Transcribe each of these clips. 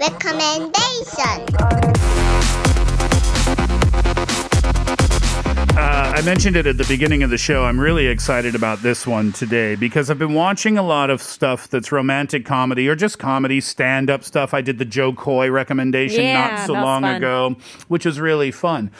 recommendation. Uh, I mentioned it at the beginning of the show. I'm really excited about this one today because I've been watching a lot of stuff that's romantic comedy or just comedy, stand up stuff. I did the Jo Koy recommendation Yeah, not so long fun. ago, which was really fun.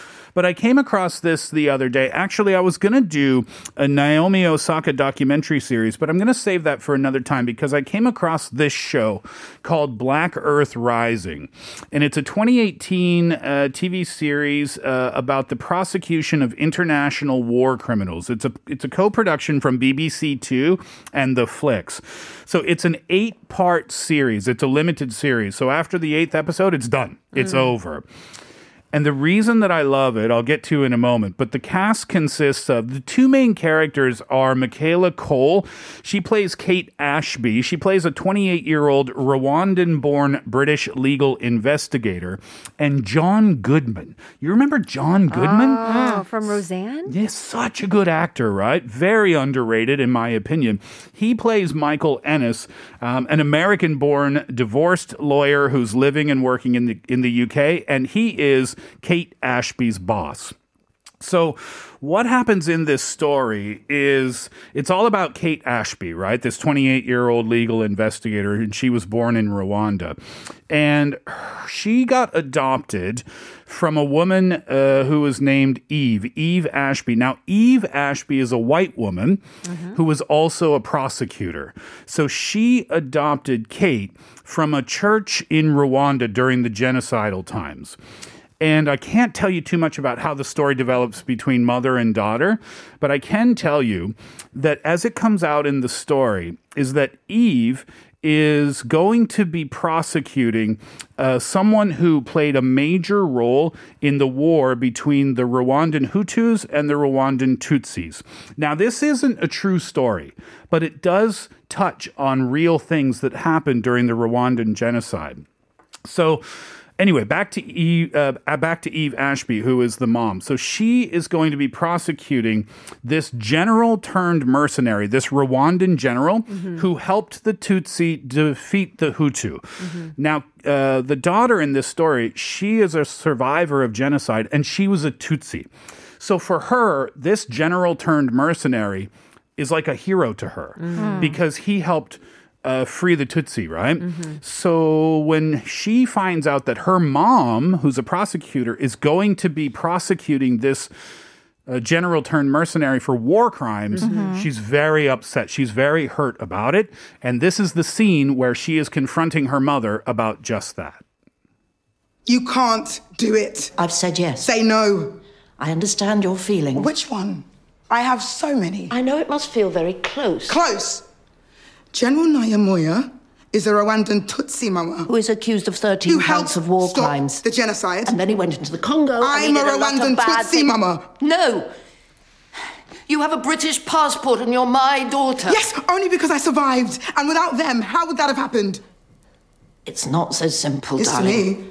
But I came across this the other day. Actually, I was going to do a Naomi Osaka documentary series, but I'm going to save that for another time because I came across this show called Black Earth Rising. And it's a 2018 uh, TV series uh, about the prosecution of international war criminals. It's a, it's a co production from BBC Two and Netflix. So it's an eight part series, it's a limited series. So after the eighth episode, it's done, it's over. And the reason that I love it, I'll get to in a moment, but the cast consists of the two main characters are Michaela Coel. She plays Kate Ashby. She plays a 28 year old Rwandan born British legal investigator. And John Goodman. You remember John Goodman? Oh, from Roseanne? Yes, such a good actor, right? Very underrated, in my opinion. He plays Michael Ennis, um, an American-born divorced lawyer who's living and working in the in the UK, and he is Kate Ashby's boss. So, what happens in this story is it's all about Kate Ashby, right? This 28 year old legal investigator, and she was born in Rwanda. And she got adopted from a woman uh, who was named Eve, Eve Ashby. Now, Eve Ashby is a white woman who was also a prosecutor. So, she adopted Kate from a church in Rwanda during the genocidal times. And I can't tell you too much about how the story develops between mother and daughter, but I can tell you that as it comes out in the story, is that Eve is going to be prosecuting uh, someone who played a major role in the war between the Rwandan Hutus and the Rwandan Tutsis. Now, this isn't a true story, but it does touch on real things that happened during the Rwandan genocide. So, anyway, back to Eve, uh, back to Eve Ashby, who is the mom. So she is going to be prosecuting this general turned mercenary, this Rwandan general who helped the Tutsi defeat the Hutu. Now, uh, the daughter in this story, she is a survivor of genocide, and she was a Tutsi. So for her, this general turned mercenary is like a hero to her because he helped uh, free the Tutsi, right? So when she finds out that her mom, who's a prosecutor, is going to be prosecuting this uh, general turned mercenary for war crimes, she's very upset. She's very hurt about it. And this is the scene where she is confronting her mother about just that. You can't do it. I've said yes. Say no. I understand your feelings. Which one? I have so many. I know it must feel very close. Close. General Nyamoya is a Rwandan Tutsi mama Who is accused of 13 who counts of war stop crimes. the genocide. And then he went into the Congo. I'm a did lot of Rwandan bad Tutsi things. mama. No. You have a British passport and you're my daughter. Yes, only because I survived. And without them, how would that have happened? It's not so simple, It's to darling. me.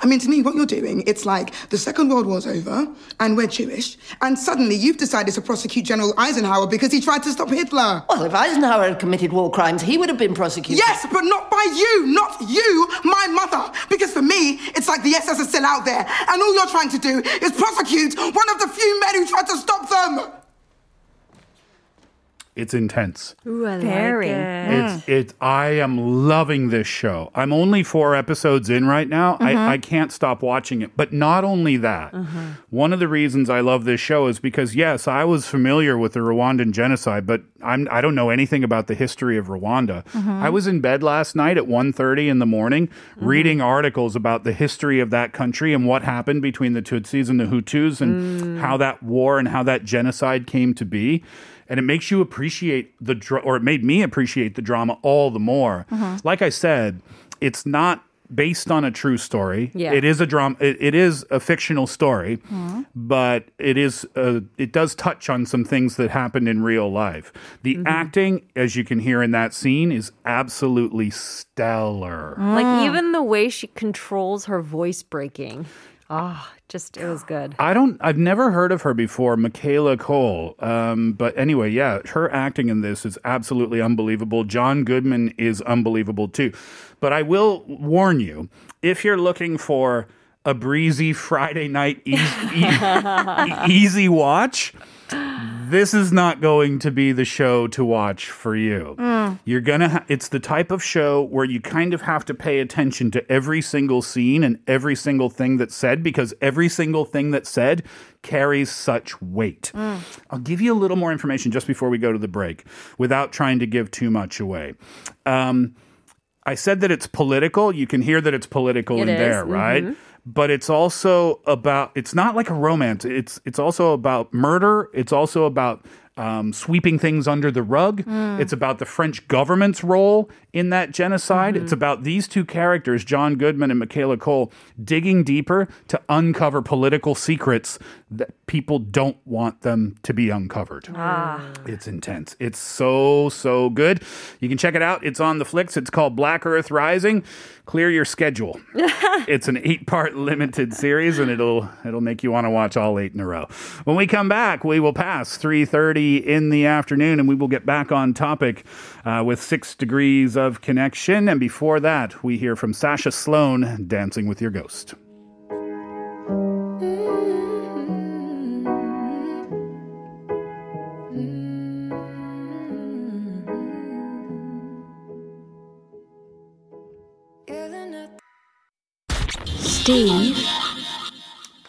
I mean, to me, what you're doing, it's like the Second World War's over, and we're Jewish, and suddenly you've decided to prosecute General Eisenhower because he tried to stop Hitler. Well, if Eisenhower had committed war crimes, he would have been prosecuted. Yes, but not by you, not you, my mother. Because for me, it's like the SS is still out there, and all you're trying to do is prosecute one of the few men who tried to stop them. It's intense. Ooh, I Very. like it. It's mm. it. I am loving this show. I'm only four episodes in right now. I, mm-hmm. I can't stop watching it. But not only that, uh-huh. one of the reasons I love this show is because yes, I was familiar with the Rwandan genocide, but I'm I don't know anything about the history of Rwanda. Mm-hmm. I was in bed last night at 1.30 in the morning mm-hmm. reading articles about the history of that country and what happened between the Tutsis and the Hutus and mm. how that war and how that genocide came to be and it makes you appreciate the dra- or it made me appreciate the drama all the more. Mm-hmm. Like I said, it's not based on a true story. Yeah. It is a drama. It, it is a fictional story, mm-hmm. but it is uh, it does touch on some things that happened in real life. The mm-hmm. acting, as you can hear in that scene, is absolutely stellar. Like mm. even the way she controls her voice breaking. Oh, just it was good. I don't. I've never heard of her before, Michaela Coel. Um, but anyway, yeah, her acting in this is absolutely unbelievable. John Goodman is unbelievable too. But I will warn you, if you're looking for a breezy Friday night easy watch, this is not going to be the show to watch for you. Mm. You're gonna. Ha- it's the type of show where you kind of have to pay attention to every single scene and every single thing that's said because every single thing that's said carries such weight. Mm. I'll give you a little more information just before we go to the break, without trying to give too much away. Um, I said that it's political. You can hear that it's political It in is, there, right? Mm-hmm. But it's also about. It's not like a romance. It's it's also about murder. It's also about um, sweeping things under the rug. It's about the French government's role in that genocide. It's about these two characters, John Goodman and Michaela Coel, digging deeper to uncover political secrets that people don't want them to be uncovered. Ah. It's intense. It's so, so good. You can check it out. It's on Netflix. It's called Black Earth Rising. Clear your schedule. it's an eight-part limited series, and it'll it'll make you want to watch all eight in a row. When we come back, we will pass 3:30 in the afternoon, and we will get back on topic uh, with Six Degrees of Connection. And before that, we hear from Sasha Sloan, "Dancing with Your Ghost." Steve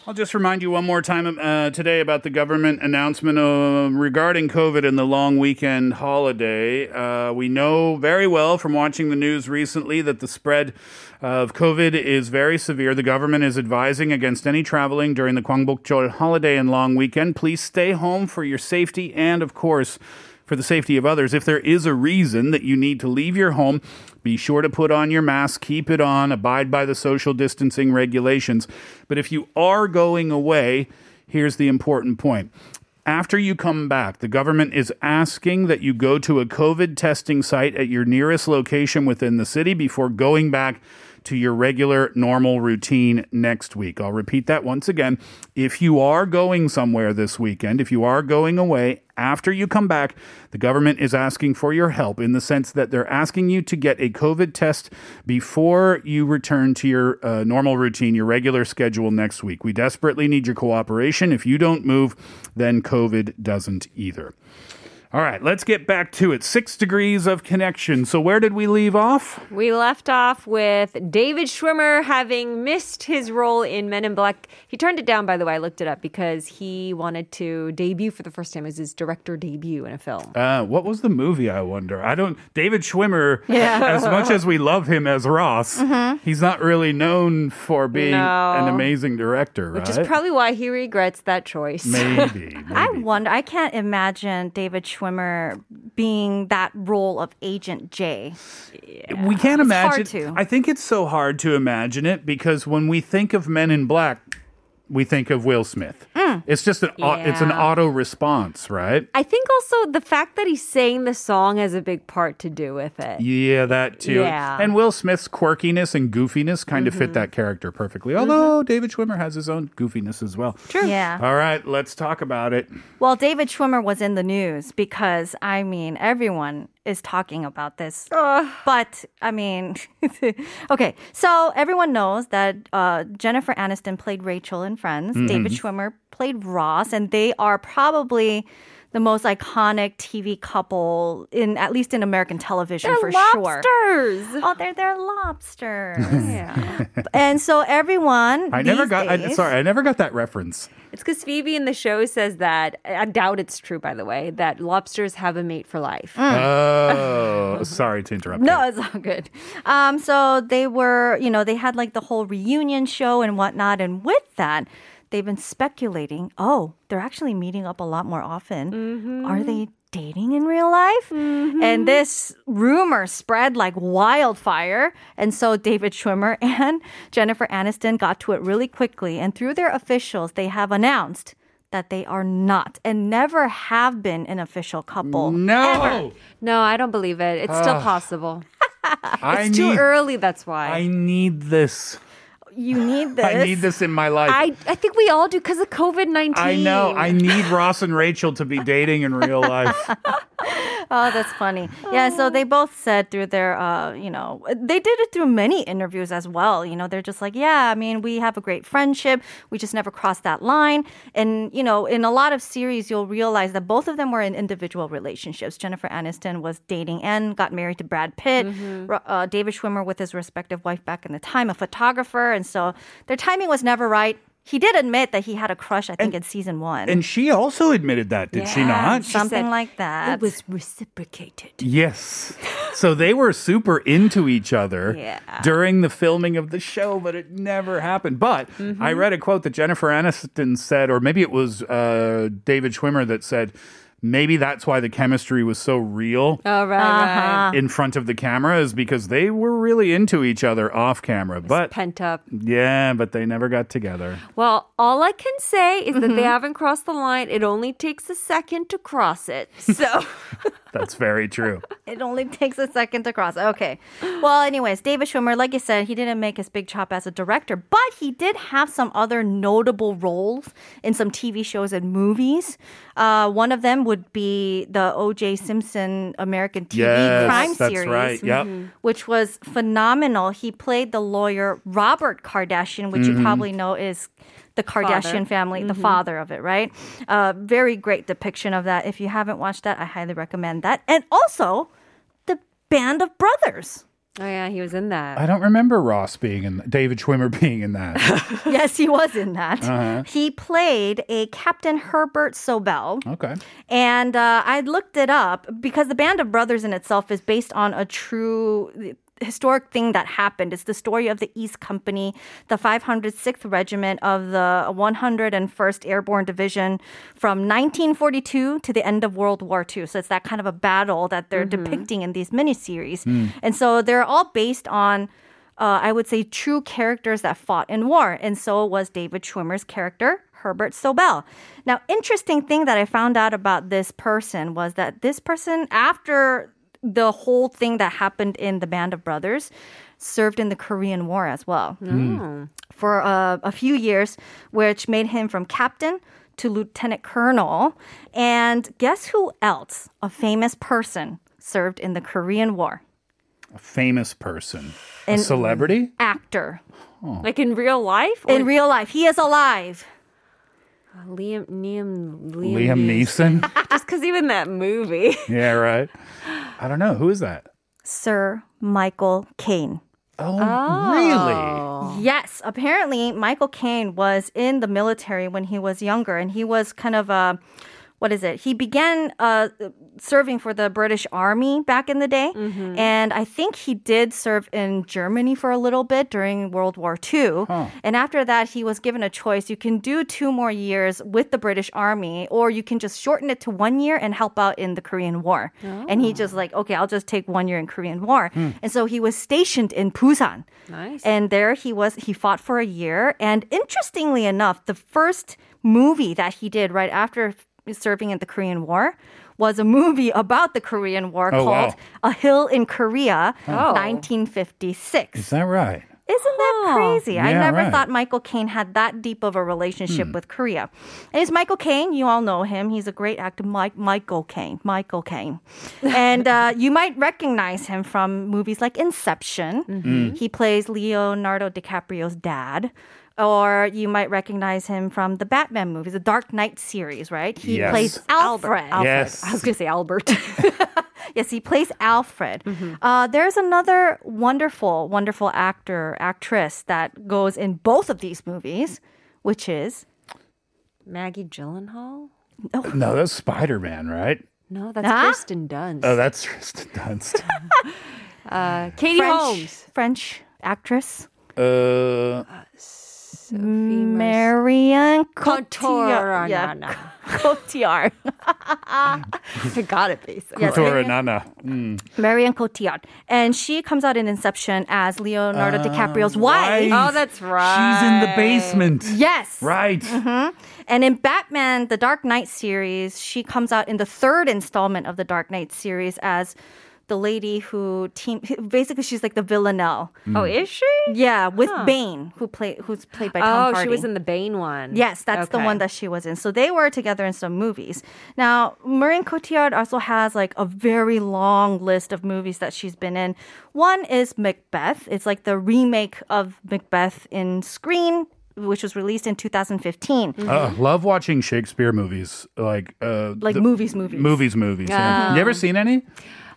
I'll just remind you one more time uh, today about the government announcement uh, regarding COVID and the long weekend holiday. Uh, we know very well from watching the news recently that the spread of COVID is very severe. The government is advising against any traveling during the Gwangbokjeol holiday and long weekend. Please stay home for your safety and, of course, for the safety of others. If there is a reason that you need to leave your home, be sure to put on your mask, keep it on, abide by the social distancing regulations. But if you are going away, here's the important point. After you come back, the government is asking that you go to a COVID testing site at your nearest location within the city before going back to your regular normal routine next week. I'll repeat that once again. If you are going somewhere this weekend, if you are going away, after you come back, the government is asking for your help in the sense that they're asking you to get a COVID test before you return to your uh, normal routine, your regular schedule next week. We desperately need your cooperation. If you don't move, then COVID doesn't either. All right, let's get back to it. Six degrees of connection. So, where did we leave off? We left off with David Schwimmer having missed his role in Men in Black. He turned it down, by the way. I looked it up because he wanted to debut for the first time as his director debut in a film. Uh, what was the movie? I wonder. I don't. David Schwimmer. yeah. As much as we love him as Ross, he's not really known for being No. an amazing director, right? Which is probably why he regrets that choice. maybe. I wonder. I can't imagine David Schwimmer being that role of Agent J. we can't It's hard imagine. to. I think it's so hard to imagine it because when we think of Men in Black, we think of Will Smith. Mm. It's just an au- it's an auto response, right? I think also the fact that he's saying the song has a big part to do with it. Yeah, that too. Yeah. And Will Smith's quirkiness and goofiness kind of fit mm-hmm. that character perfectly. Although mm-hmm. David Schwimmer has his own goofiness as well. True. Yeah. All right, let's talk about it. Well, David Schwimmer was in the news because I mean everyone is talking about this. But I mean, okay. So everyone knows that uh, Jennifer Aniston played Rachel in Friends. David Schwimmer played Ross, and they are probably the most iconic TV couple in at least in American television They're for sure. lobsters. Oh, they're they're lobsters. yeah. And so everyone. I never got. I, sorry, I never got that reference. It's because Phoebe in the show says that, I doubt it's true, by the way, that lobsters have a mate for life. Oh, sorry to interrupt. No, you. it's all good. Um, so they were, you know, they had like the whole reunion show and whatnot, and with that, they've been speculating. Oh, they're actually meeting up a lot more often. Are they dating in real life? And mm-hmm. this rumor spread like wildfire, and so David Schwimmer and Jennifer Aniston got to it really quickly, and through their officials, they have announced. That they are not and never have been an official couple. No, No, I don't believe it. It's still possible. I It's too need. early, that's why. I need this. You need this. I need this in my life. I, I think we all do because of COVID 19. I know. I need Ross and Rachel to be dating in real life. Oh, that's funny. Yeah, so they both said through their, uh, you know, they did it through many interviews as well. You know, they're just like, yeah, I mean, we have a great friendship. We just never crossed that line. And, you know, in a lot of series, you'll realize that both of them were in individual relationships. Jennifer Aniston was dating and got married to Brad Pitt. Ro- Uh, David Schwimmer with his respective wife back in the time, a photographer. And so their timing was never right. He did admit that he had a crush, I think, in season one. And she also admitted that, did she not? She Something said, like that. It was reciprocated. Yes. So they were super into each other Yeah. during the filming of the show, but it never happened. But Mm-hmm. I read a quote that Jennifer Aniston said, or maybe it was uh, David Schwimmer that said, maybe that's why the chemistry was so real Oh, right, right. in front of the camera is because they were really into each other off camera. But Pent up. yeah, but they never got together. Well, all I can say is that they Mm-hmm. haven't crossed the line. It only takes a second to cross it. So, That's very true. It only takes a second to cross. Okay. Well, anyways, David Schwimmer, like you said, he didn't make his big chop as a director, but he did have some other notable roles in some TV shows and movies. Uh, one of them would be the O.J. Simpson American TV Yes, crime that's series. right. Yep. Which was phenomenal. He played the lawyer Robert Kardashian, which you probably know is the Kardashian family, the father of it, right? Uh, very great depiction of that. If you haven't watched that, I highly recommend that. And also, the Band of Brothers. oh yeah, he was in that. I don't remember Ross being in David Schwimmer being in that. yes, he was in that. Uh-huh. He played a Captain Herbert Sobel. okay. And uh, I looked it up because the Band of Brothers in itself is based on a true historic thing that happened. It's the story of the Easy Company, the 506th Regiment of the 101st Airborne Division from 1942 to the end of World War II. So it's that kind of a battle that they're depicting in these miniseries. And so they're all based on uh, I would say, true characters that fought in war. And so was David Schwimmer's character, Herbert Sobel. Now, interesting thing that I found out about this person was that this person, after the whole thing that happened in the Band of Brothers, served in the Korean War as well for uh, a few years, which made him from captain to lieutenant colonel. And guess who else, a famous person, served in the Korean War? A famous person. A celebrity? Actor. like in real life? Or In real life, he is alive. Uh, Liam, Liam, Liam, Liam Neeson? Just because he was in that movie. yeah, right. I don't know. Who is that? Sir Michael Caine. Oh, oh, really? Yes, apparently Michael Caine was in the military when he was younger, and he was kind of a. What is it? He began uh, serving for the British Army back in the day. And I think he did serve in Germany for a little bit during World War II. And after that, he was given a choice. You can do two more years with the British Army, or you can just shorten it to one year and help out in the Korean War. And he just like, okay, I'll just take one year in Korean War. And so he was stationed in Busan. Nice. And there he was, he fought for a year. And interestingly enough, the first movie that he did right after serving in the Korean War was a movie about the Korean War Oh, called wow. A Hill in Korea, Oh. 1956. Is that right? Isn't that crazy? I never right. Hmm. thought Michael Caine had that deep of a relationship with Korea. And it's Michael Caine. You all know him. He's a great actor, Mike, Michael Caine. Michael Caine. and uh, you might recognize him from movies like Inception. Mm-hmm. He plays Leonardo DiCaprio's dad. Or you might recognize him from the Batman movies, the Dark Knight series, right? He Yes. plays Alfred. Yes. I was going to say Albert. Yes, he plays Alfred. Mm-hmm. Uh, there's another wonderful, wonderful actor, actress that goes in both of these movies, which is Maggie Gyllenhaal? No, that's Spider Man, right? No, that's Huh? Kristen Dunst. Oh, that's Tristan Dunst. uh, Katie French, Holmes. French actress. uh, Marion Cotillard. Cotillard. Yeah, Cotillard. I got it, basically. Yes, Couture Marion- Nana. Mm. Marion Cotillard. And she comes out in Inception as Leonardo DiCaprio's wife. right. Oh, that's right. She's in the basement. Yes. Right. And in Batman, the Dark Knight series, she comes out in the third installment of the Dark Knight series as the lady who team. Basically, she's like the villanelle. Oh, is she? Yeah, with Bane, who play who's played by Tom Oh, Hardy. she was in the Bane one. Yes, that's the one that she was in. So they were together in some movies. Now, Maureen Cotillard also has like a very long list of movies that she's been in. One is Macbeth. It's like the remake of Macbeth in screen, which was released in 2015. Uh, love watching Shakespeare movies, like uh, Like the- movies, movies. movies, movies. Yeah. You ever seen any?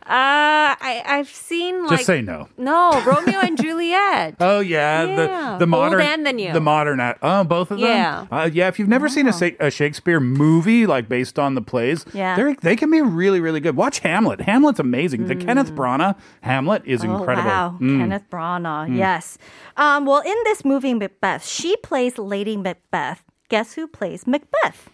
Uh, I I've seen like Just say no. no Romeo and Juliet. Oh yeah, Yeah. the the modern Old and the new. the modern act- oh both of them Yeah. uh, yeah. If you've never seen a, a Shakespeare movie like based on the plays, Yeah. they they can be really really good. Watch Hamlet. Hamlet's amazing. The Kenneth Branagh Hamlet is incredible. Oh, wow. Mm. Kenneth Branagh. Yes. Um, well, in this movie, Macbeth, she plays Lady Macbeth. Guess who plays Macbeth?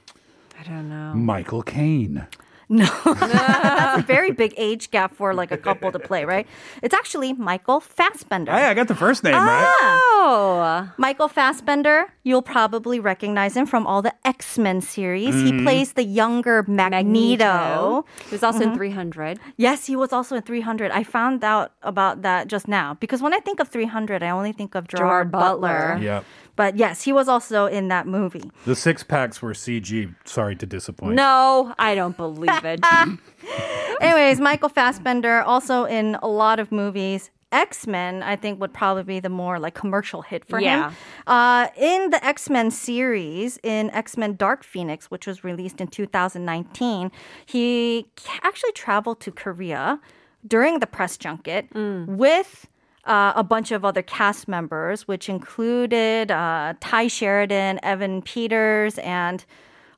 I don't know. Michael Caine. No, that's a very big age gap for like a couple to play, right? It's actually Michael Fassbender. Hey, I got the first name Ah. right. Oh, Michael Fassbender, you'll probably recognize him from all the X Men series. He plays the younger Magneto. He was also in 300. Yes, he was also in 300. I found out about that just now because when I think of 300, I only think of Gerard, Gerard Butler. Butler. Yeah. But yes, he was also in that movie. The six packs were CG. Sorry to disappoint. No, I don't believe it. Anyways, Michael Fassbender also in a lot of movies. X Men, I think, would probably be the more like commercial hit for Yeah. him. Uh, in the X Men series, in X Men Dark Phoenix, which was released in 2019, he actually traveled to Korea during the press junket with. Uh, a bunch of other cast members, which included uh, Tye Sheridan, Evan Peters, and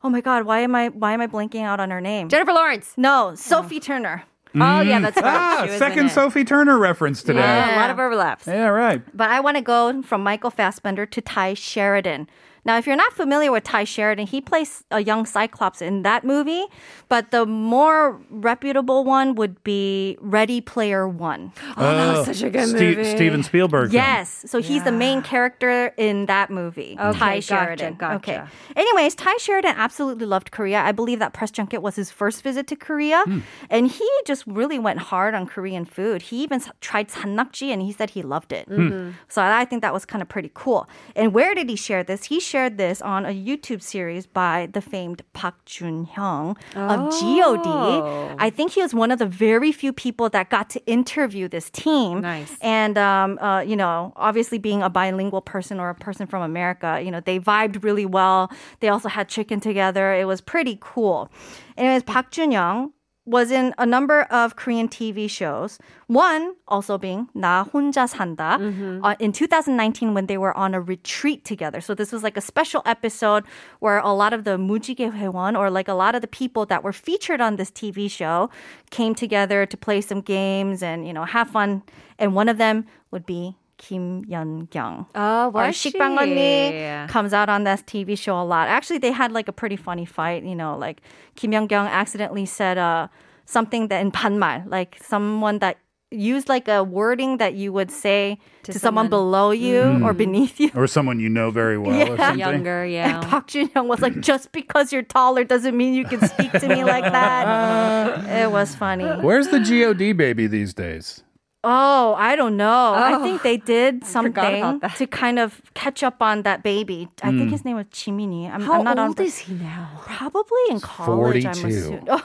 oh my God, why am I why am I blanking out on her name? Jennifer Lawrence. No, Sophie Turner. Oh yeah, that's right. Ah, She was in second. Sophie Turner reference today. Yeah, a lot of overlaps. Yeah, right. But I want to go from Michael Fassbender to Tye Sheridan. Now, if you're not familiar with Tye Sheridan, he plays a young Cyclops in that movie. But the more reputable one would be Ready Player One. Oh, that was such a good Ste- movie. Steven Spielberg. film. Yes. So he's the main character in that movie. Okay, Tye gotcha, Sheridan. gotcha. Okay. Anyways, Tye Sheridan absolutely loved Korea. I believe that press junket was his first visit to Korea. Hmm. And he just really went hard on Korean food. He even tried sannakji and he said he loved it. Hmm. So I think that was kind of pretty cool. And where did he share this? He shared this on a YouTube series by the famed Park Jun Hyung of Oh. GOD. I think he was one of the very few people that got to interview this team. Nice. And, um, uh, you know, obviously being a bilingual person or a person from America, you know, they vibed really well. They also had chicken together. It was pretty cool. Anyways, Park Jun Hyung was in a number of Korean TV shows. One also being Na Honja Sanda mm-hmm. uh, in 2019 when they were on a retreat together. So this was like a special episode where a lot of the Mujige Hwan or like a lot of the people that were featured on this TV show came together to play some games and you know have fun. And one of them would be Kim Yun Kyung. Oh, ah, was she? Comes out on this TV show a lot. Actually, they had like a pretty funny fight. You know, like Kim Yun Kyung accidentally said uh, something that in 반말, like someone that used like a wording that you would say to, to someone, someone, below you mm. or beneath you or someone you know very well yeah. younger yeah and Park Jun Hyung was like just because you're taller doesn't mean you can speak to me like that it was funny where's the god baby these days Oh, I don't know. I Oh, think they did something to kind of catch up on that baby. I think mm. his name was Chimini. I'm, How I'm not old on, is he now? Probably in college. I'm 42. assuming.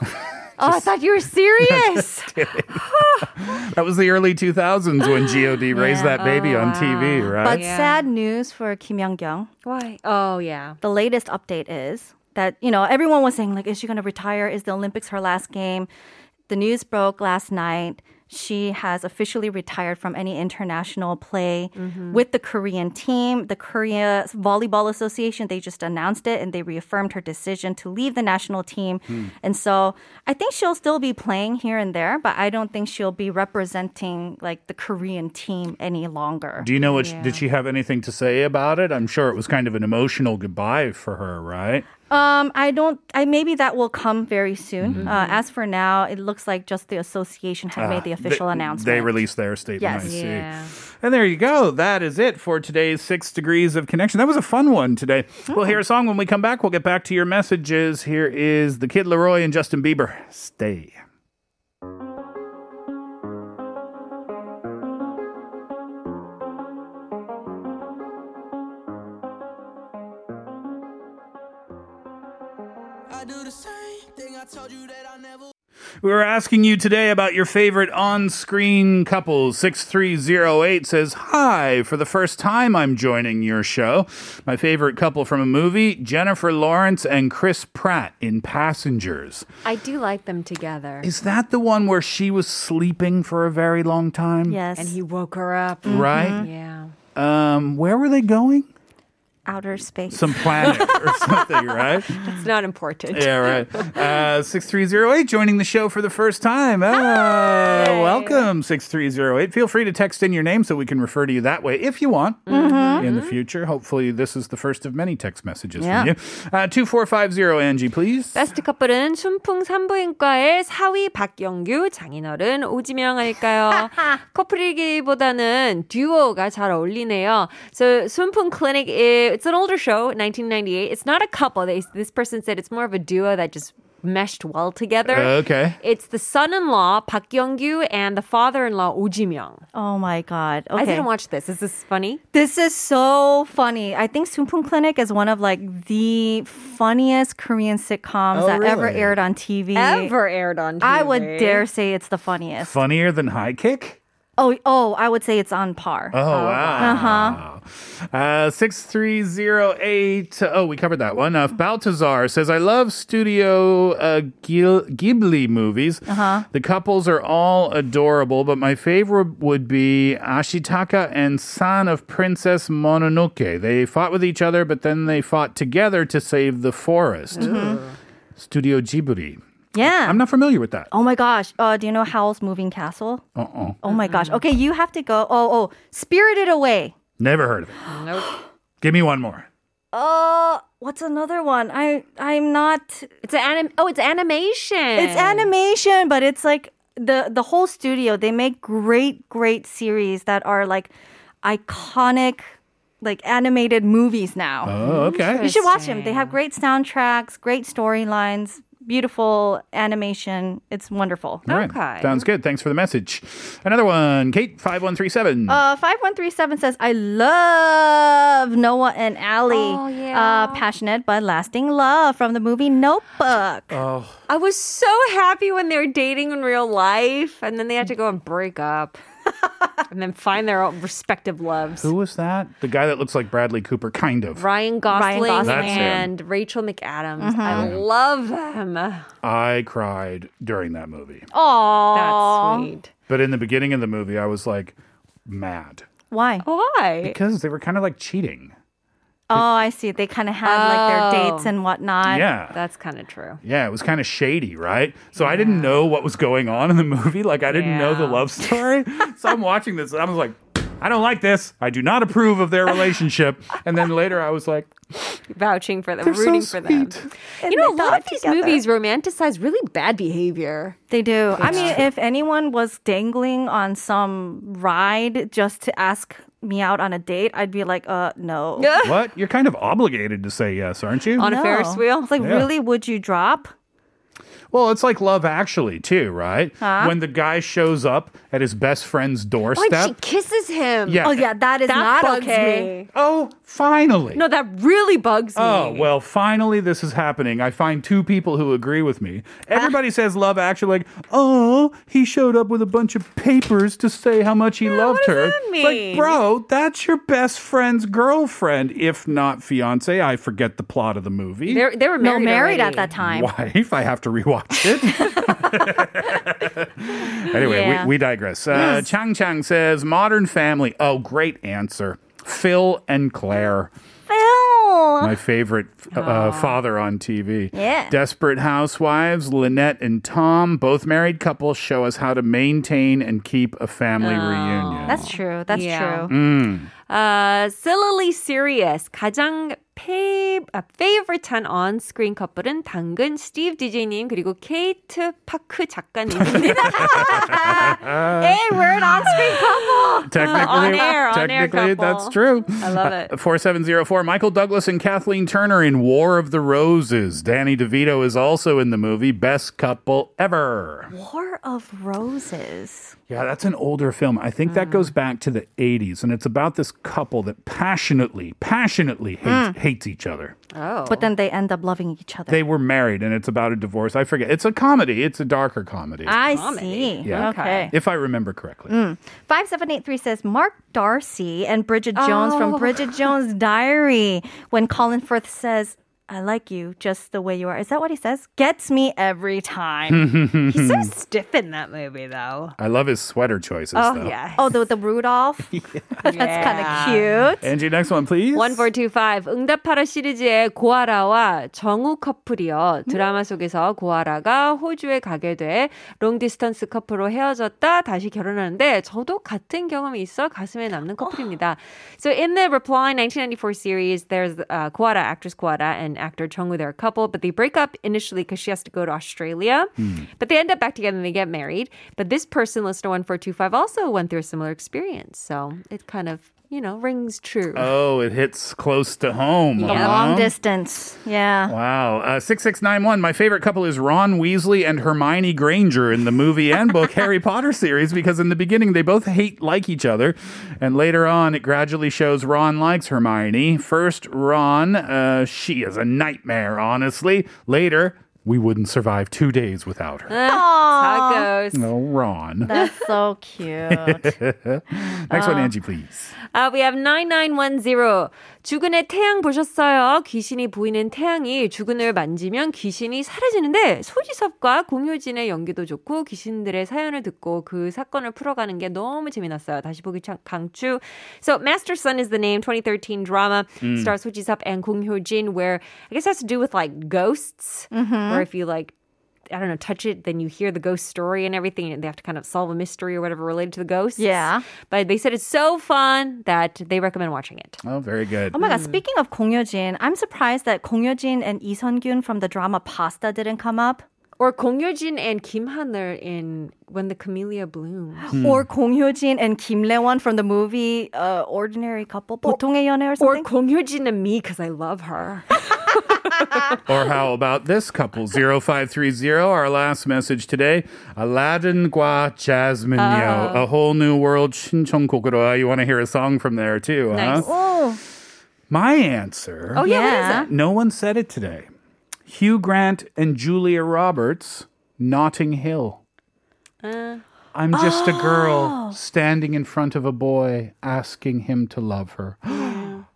Oh, oh, I thought you were serious. That was the early 2000s when God raised that baby Oh, on ah. TV, right? But Yeah. sad news for Kim Yun Kyung. Why? Oh, yeah. The latest update is that you know everyone was saying like, is she going to retire? Is the Olympics her last game? The news broke last night. She has officially retired from any international play mm-hmm. with the Korean team. The Korea Volleyball Association, they just announced it and they reaffirmed her decision to leave the national team. Hmm. And so I think she'll still be playing here and there, but I don't think she'll be representing like the Korean team any longer. Do you know what? Did she have anything to say about it? I'm sure it was kind of an emotional goodbye for her, right? Um, I don't. I maybe that will come very soon. Uh, as for now, it looks like just the association had made the official Ah, They- announcement. They released their statement. Yes. I see. Yeah. And there you go. That is it for today's six degrees of connection. That was a fun one today. We'll hear a song when we come back. We'll get back to your messages. Here is the Kid LAROI and Justin Bieber. Stay. We were asking you today about your favorite on screen couples. 6308 says, Hi, for the first time I'm joining your show. My favorite couple from a movie Jennifer Lawrence and Chris Pratt in Passengers. I do like them together. Is that the one where she was sleeping for a very long time? Yes. And he woke her up. Right? Yeah. Um, where were they going? outer space. Some planet or something, right? It's not important. Yeah, right. Uh, 6308 joining the show for the first time. Ah, welcome, 6308. Feel free to text in your name so we can refer to you that way if you want in the future. Hopefully, this is the first of many text messages Yeah. from you. Uh, 2450, Angie, please. 베스트 커플은 순풍 산부인과의 사위 박영규, 장인어른 오지명 할까요? 커플이기보다는 듀오가 잘 어울리네요. So 순풍 Clinic, is, it's an older show, 1998. It's not a couple. They, this person said it's more of a duo that just meshed well together. Uh, okay. It's the son-in-law Park Young-gyu and the father-in-law Oh Ji-myung. oh my god. Okay. I didn't watch this. Is this funny? This is so funny. I think Sunpung Clinic is one of like the funniest Korean sitcoms Oh, that ever really? aired on TV. Ever aired on TV? I would dare say it's the funniest. Funnier than High Kick? Oh, oh, I would say it's on par. Oh, wow. Uh-huh. 6308. Oh, we covered that one. Uh, Baltazar says, I love Studio uh, Gil- Ghibli movies. Uh-huh. The couples are all adorable, but my favorite would be Ashitaka and San of Princess Mononoke. They fought with each other, but then they fought together to save the forest. Studio Ghibli. Yeah. I'm not familiar with that. Oh my gosh. Uh, do you know Howl's Moving Castle? Uh-uh. Oh my gosh. Okay, you have to go. Oh, oh, Spirited Away. Never heard of it. Nope. Give me one more. Uh, what's another one? I I'm not. It's an anim- Oh, it's animation. It's animation, but it's like the the whole studio. They make great, great series that are like iconic, like animated movies now. Oh, okay. You should watch them. They have great soundtracks, great storylines, beautiful animation. It's wonderful. All right. Okay. Sounds good. Thanks for the message. Another one, Kate, 5137. Uh, 5137 says, I love Noah and Allie. Oh, yeah. Uh, passionate but lasting love from the movie Notebook. oh, I was so happy when they were dating in real life, and then they had to go and break up, and then find their own respective loves. who was that? The guy that looks like Bradley Cooper, kind of. Ryan Gosling, Gosling. That's him. and Rachel McAdams. Mm-hmm. I love them. I cried during that movie. Aww. That's sweet. But in the beginning of the movie, I was like mad Why? Why? because they were kind of like cheating. Oh, I see. They kind of had like their Oh. dates and whatnot. Yeah. That's kind of true. yeah, it was kind of shady, right? So I didn't know what was going on in the movie. Like I didn't know the Yeah. love story. so I'm watching this and I was like, I don't like this. I do not approve of their relationship. And then later I was like, Vouching for them, They're so rooting for them. sweet. And You know, a they lot thought of these together. movies romanticize really bad behavior. They do. I mean, if anyone was dangling on some ride just to ask me out on a date, I'd be like, uh, no. what? You're kind of obligated to say yes, aren't you? On a Ferris wheel? It's like, Yeah. really, would you drop? Well, it's like Love Actually, too, right? When the guy shows up at his best friend's When doorstep. Oh, she kisses him. Yeah. Oh, yeah, that is That not bugs okay. me. Oh, finally. No, that really bugs me. Oh, well, finally this is happening. I find two people who agree with me. Everybody says Love Actually, like, oh, he showed up with a bunch of papers to say how much he loved what does her. that It's like, bro, that's your best friend's girlfriend, if not fiance. I forget the plot of the movie. They're, they were No, married, married at that time. wife. I have to rewatch it. anyway, Yeah. we, we digress. Uh, Chang Chang says Modern Family. Oh, great answer. Phil and Claire. Phil. My favorite uh, father on TV. Yeah. Desperate Housewives, Lynette and Tom, both married couples, show us how to maintain and keep a family reunion. That's true. That's Yeah. true. Uh, Sillily Serious 가장 페, 아, favorite한 on-screen 커플은 당근 스티브 DJ님 그리고 케이트 파크 작가님입니다. hey, we're an on-screen couple. Technically, On air, on air technically couple. that's true. I love it. 4704 Michael Douglas and Kathleen Turner in War of the Roses. Danny DeVito is also in the movie. Best couple ever. War of Roses. Yeah, that's an older film. I think Mm. that goes back to the 80s, and it's about this couple that passionately, passionately hates, Mm. hates hates each other. Oh. But then they end up loving each other. They were married, and it's about a divorce. I forget. It's a comedy. It's a darker comedy. I Comedy. see. Yeah. Okay. if I remember correctly. Hmm. 5783 says Mark Darcy and Bridget Jones from oh. Bridget Jones' Diary. When Colin Firth says, I like you just the way you are. Is that what he says? Gets me every time. He's so stiff in that movie, though. I love his sweater choices. Oh though. yeah. Oh, the the Rudolph. yeah. That's kind of cute. Angie, next one, please. 1425. 응답하라 시리즈의 고아라와 정우 커플이요. 드라마 속에서 고아라가 호주에 가게 돼 롱디스턴스 커플로 헤어졌다 다시 결혼하는데 저도 같은 경험이 있어 가슴에 남는 커플입니다. So in the Reply 1994 series, there's uh, Go Ara, actress Go Ara, and actor Jung Woo. They're a couple, but they break up initially because she has to go to Australia. Hmm. But they end up back together and they get married. But this person, listener 1425, also went through a similar experience. So it kind of, you know, rings true. Oh, it hits close to home. The huh? long distance. Yeah. Wow. Uh, 6691. My favorite couple is Ron Weasley and Hermione Granger in the movie and book Harry Potter series because in the beginning they both hate like each other. And later on, it gradually shows Ron likes Hermione. First, Ron, uh, she is a nightmare, honestly. Later, we wouldn't survive two days without her. Aww. Tacos. No, Ron. That's so cute. Next one, uh, Angie, please. Uh, we have 9910. 죽은의 태양 보셨어요? 귀신이 보이는 태양이 죽은을 만지면 귀신이 사라지는데 소지섭과 공효진의 연기도 좋고 귀신들의 사연을 듣고 그 사건을 풀어가는 게 너무 재미났어요. 다시 보기 강추. So Master's Sun is the name 2013 drama mm. stars 소지섭 and 공효진 where I guess it has to do with like ghosts. Mm-hmm or uh-huh. if you like I don't know, touch it, then you hear the ghost story and everything, and they have to kind of solve a mystery or whatever related to the ghost. Yeah. But they said it's so fun that they recommend watching it. Oh, very good. Oh my God. Mm. Speaking of Kong Hyo-jin, I'm surprised that Kong Hyo-jin and Lee sun from the drama Pasta didn't come up. Or Kong Hyo-jin and Kim han in When the Camellia Blooms. Hmm. Or Kong Hyo-jin and Kim Rae-won from the movie uh, Ordinary Couple, 보통의 연애 or something. Or Kong Hyo-jin and me because I love her. Or how about this couple? 0530, our last message today. Aladdin과 Jasmine요. A whole new world 신청곡으로. You want to hear a song from there too, huh? Nice. oh, My answer. Oh, yeah, what is Yeah. it? No one said it today. Hugh Grant and Julia Roberts, Notting Hill. Uh, I'm just a Oh. girl standing in front of a boy asking him to love her.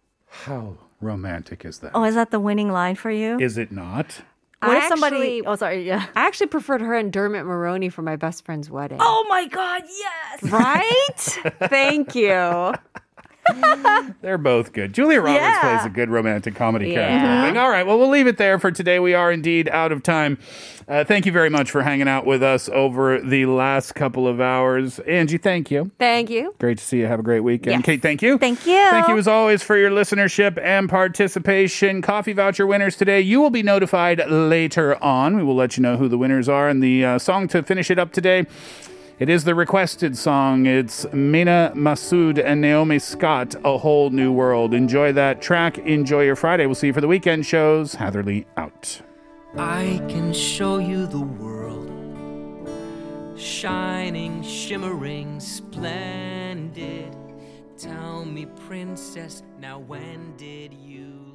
How romantic is that? oh, is that the winning line for you? Is it not? what I if somebody? actually- oh, sorry. Yeah. I actually preferred her and Dermot Mulroney for my best friend's wedding. Oh my God! Yes. Right? Thank you. They're both good. Julia Roberts Yeah. plays a good romantic comedy character. All right, well, we'll leave it there for today. We are indeed out of time. Uh, thank you very much for hanging out with us over the last couple of hours. Angie, thank you. Thank you. Great to see you. Have a great weekend. Yes. Kate, thank you. Thank you. Thank you as always for your listenership and participation. Coffee voucher winners today. You will be notified later on. We will let you know who the winners are. And the uh, song to finish it up today. It is the requested song. It's Mena Massoud and Naomi Scott, A Whole New World. Enjoy that track. Enjoy your Friday. We'll see you for the weekend shows. Hatherley out. I can show you the world shining, shimmering, splendid. Tell me, princess, now when did you?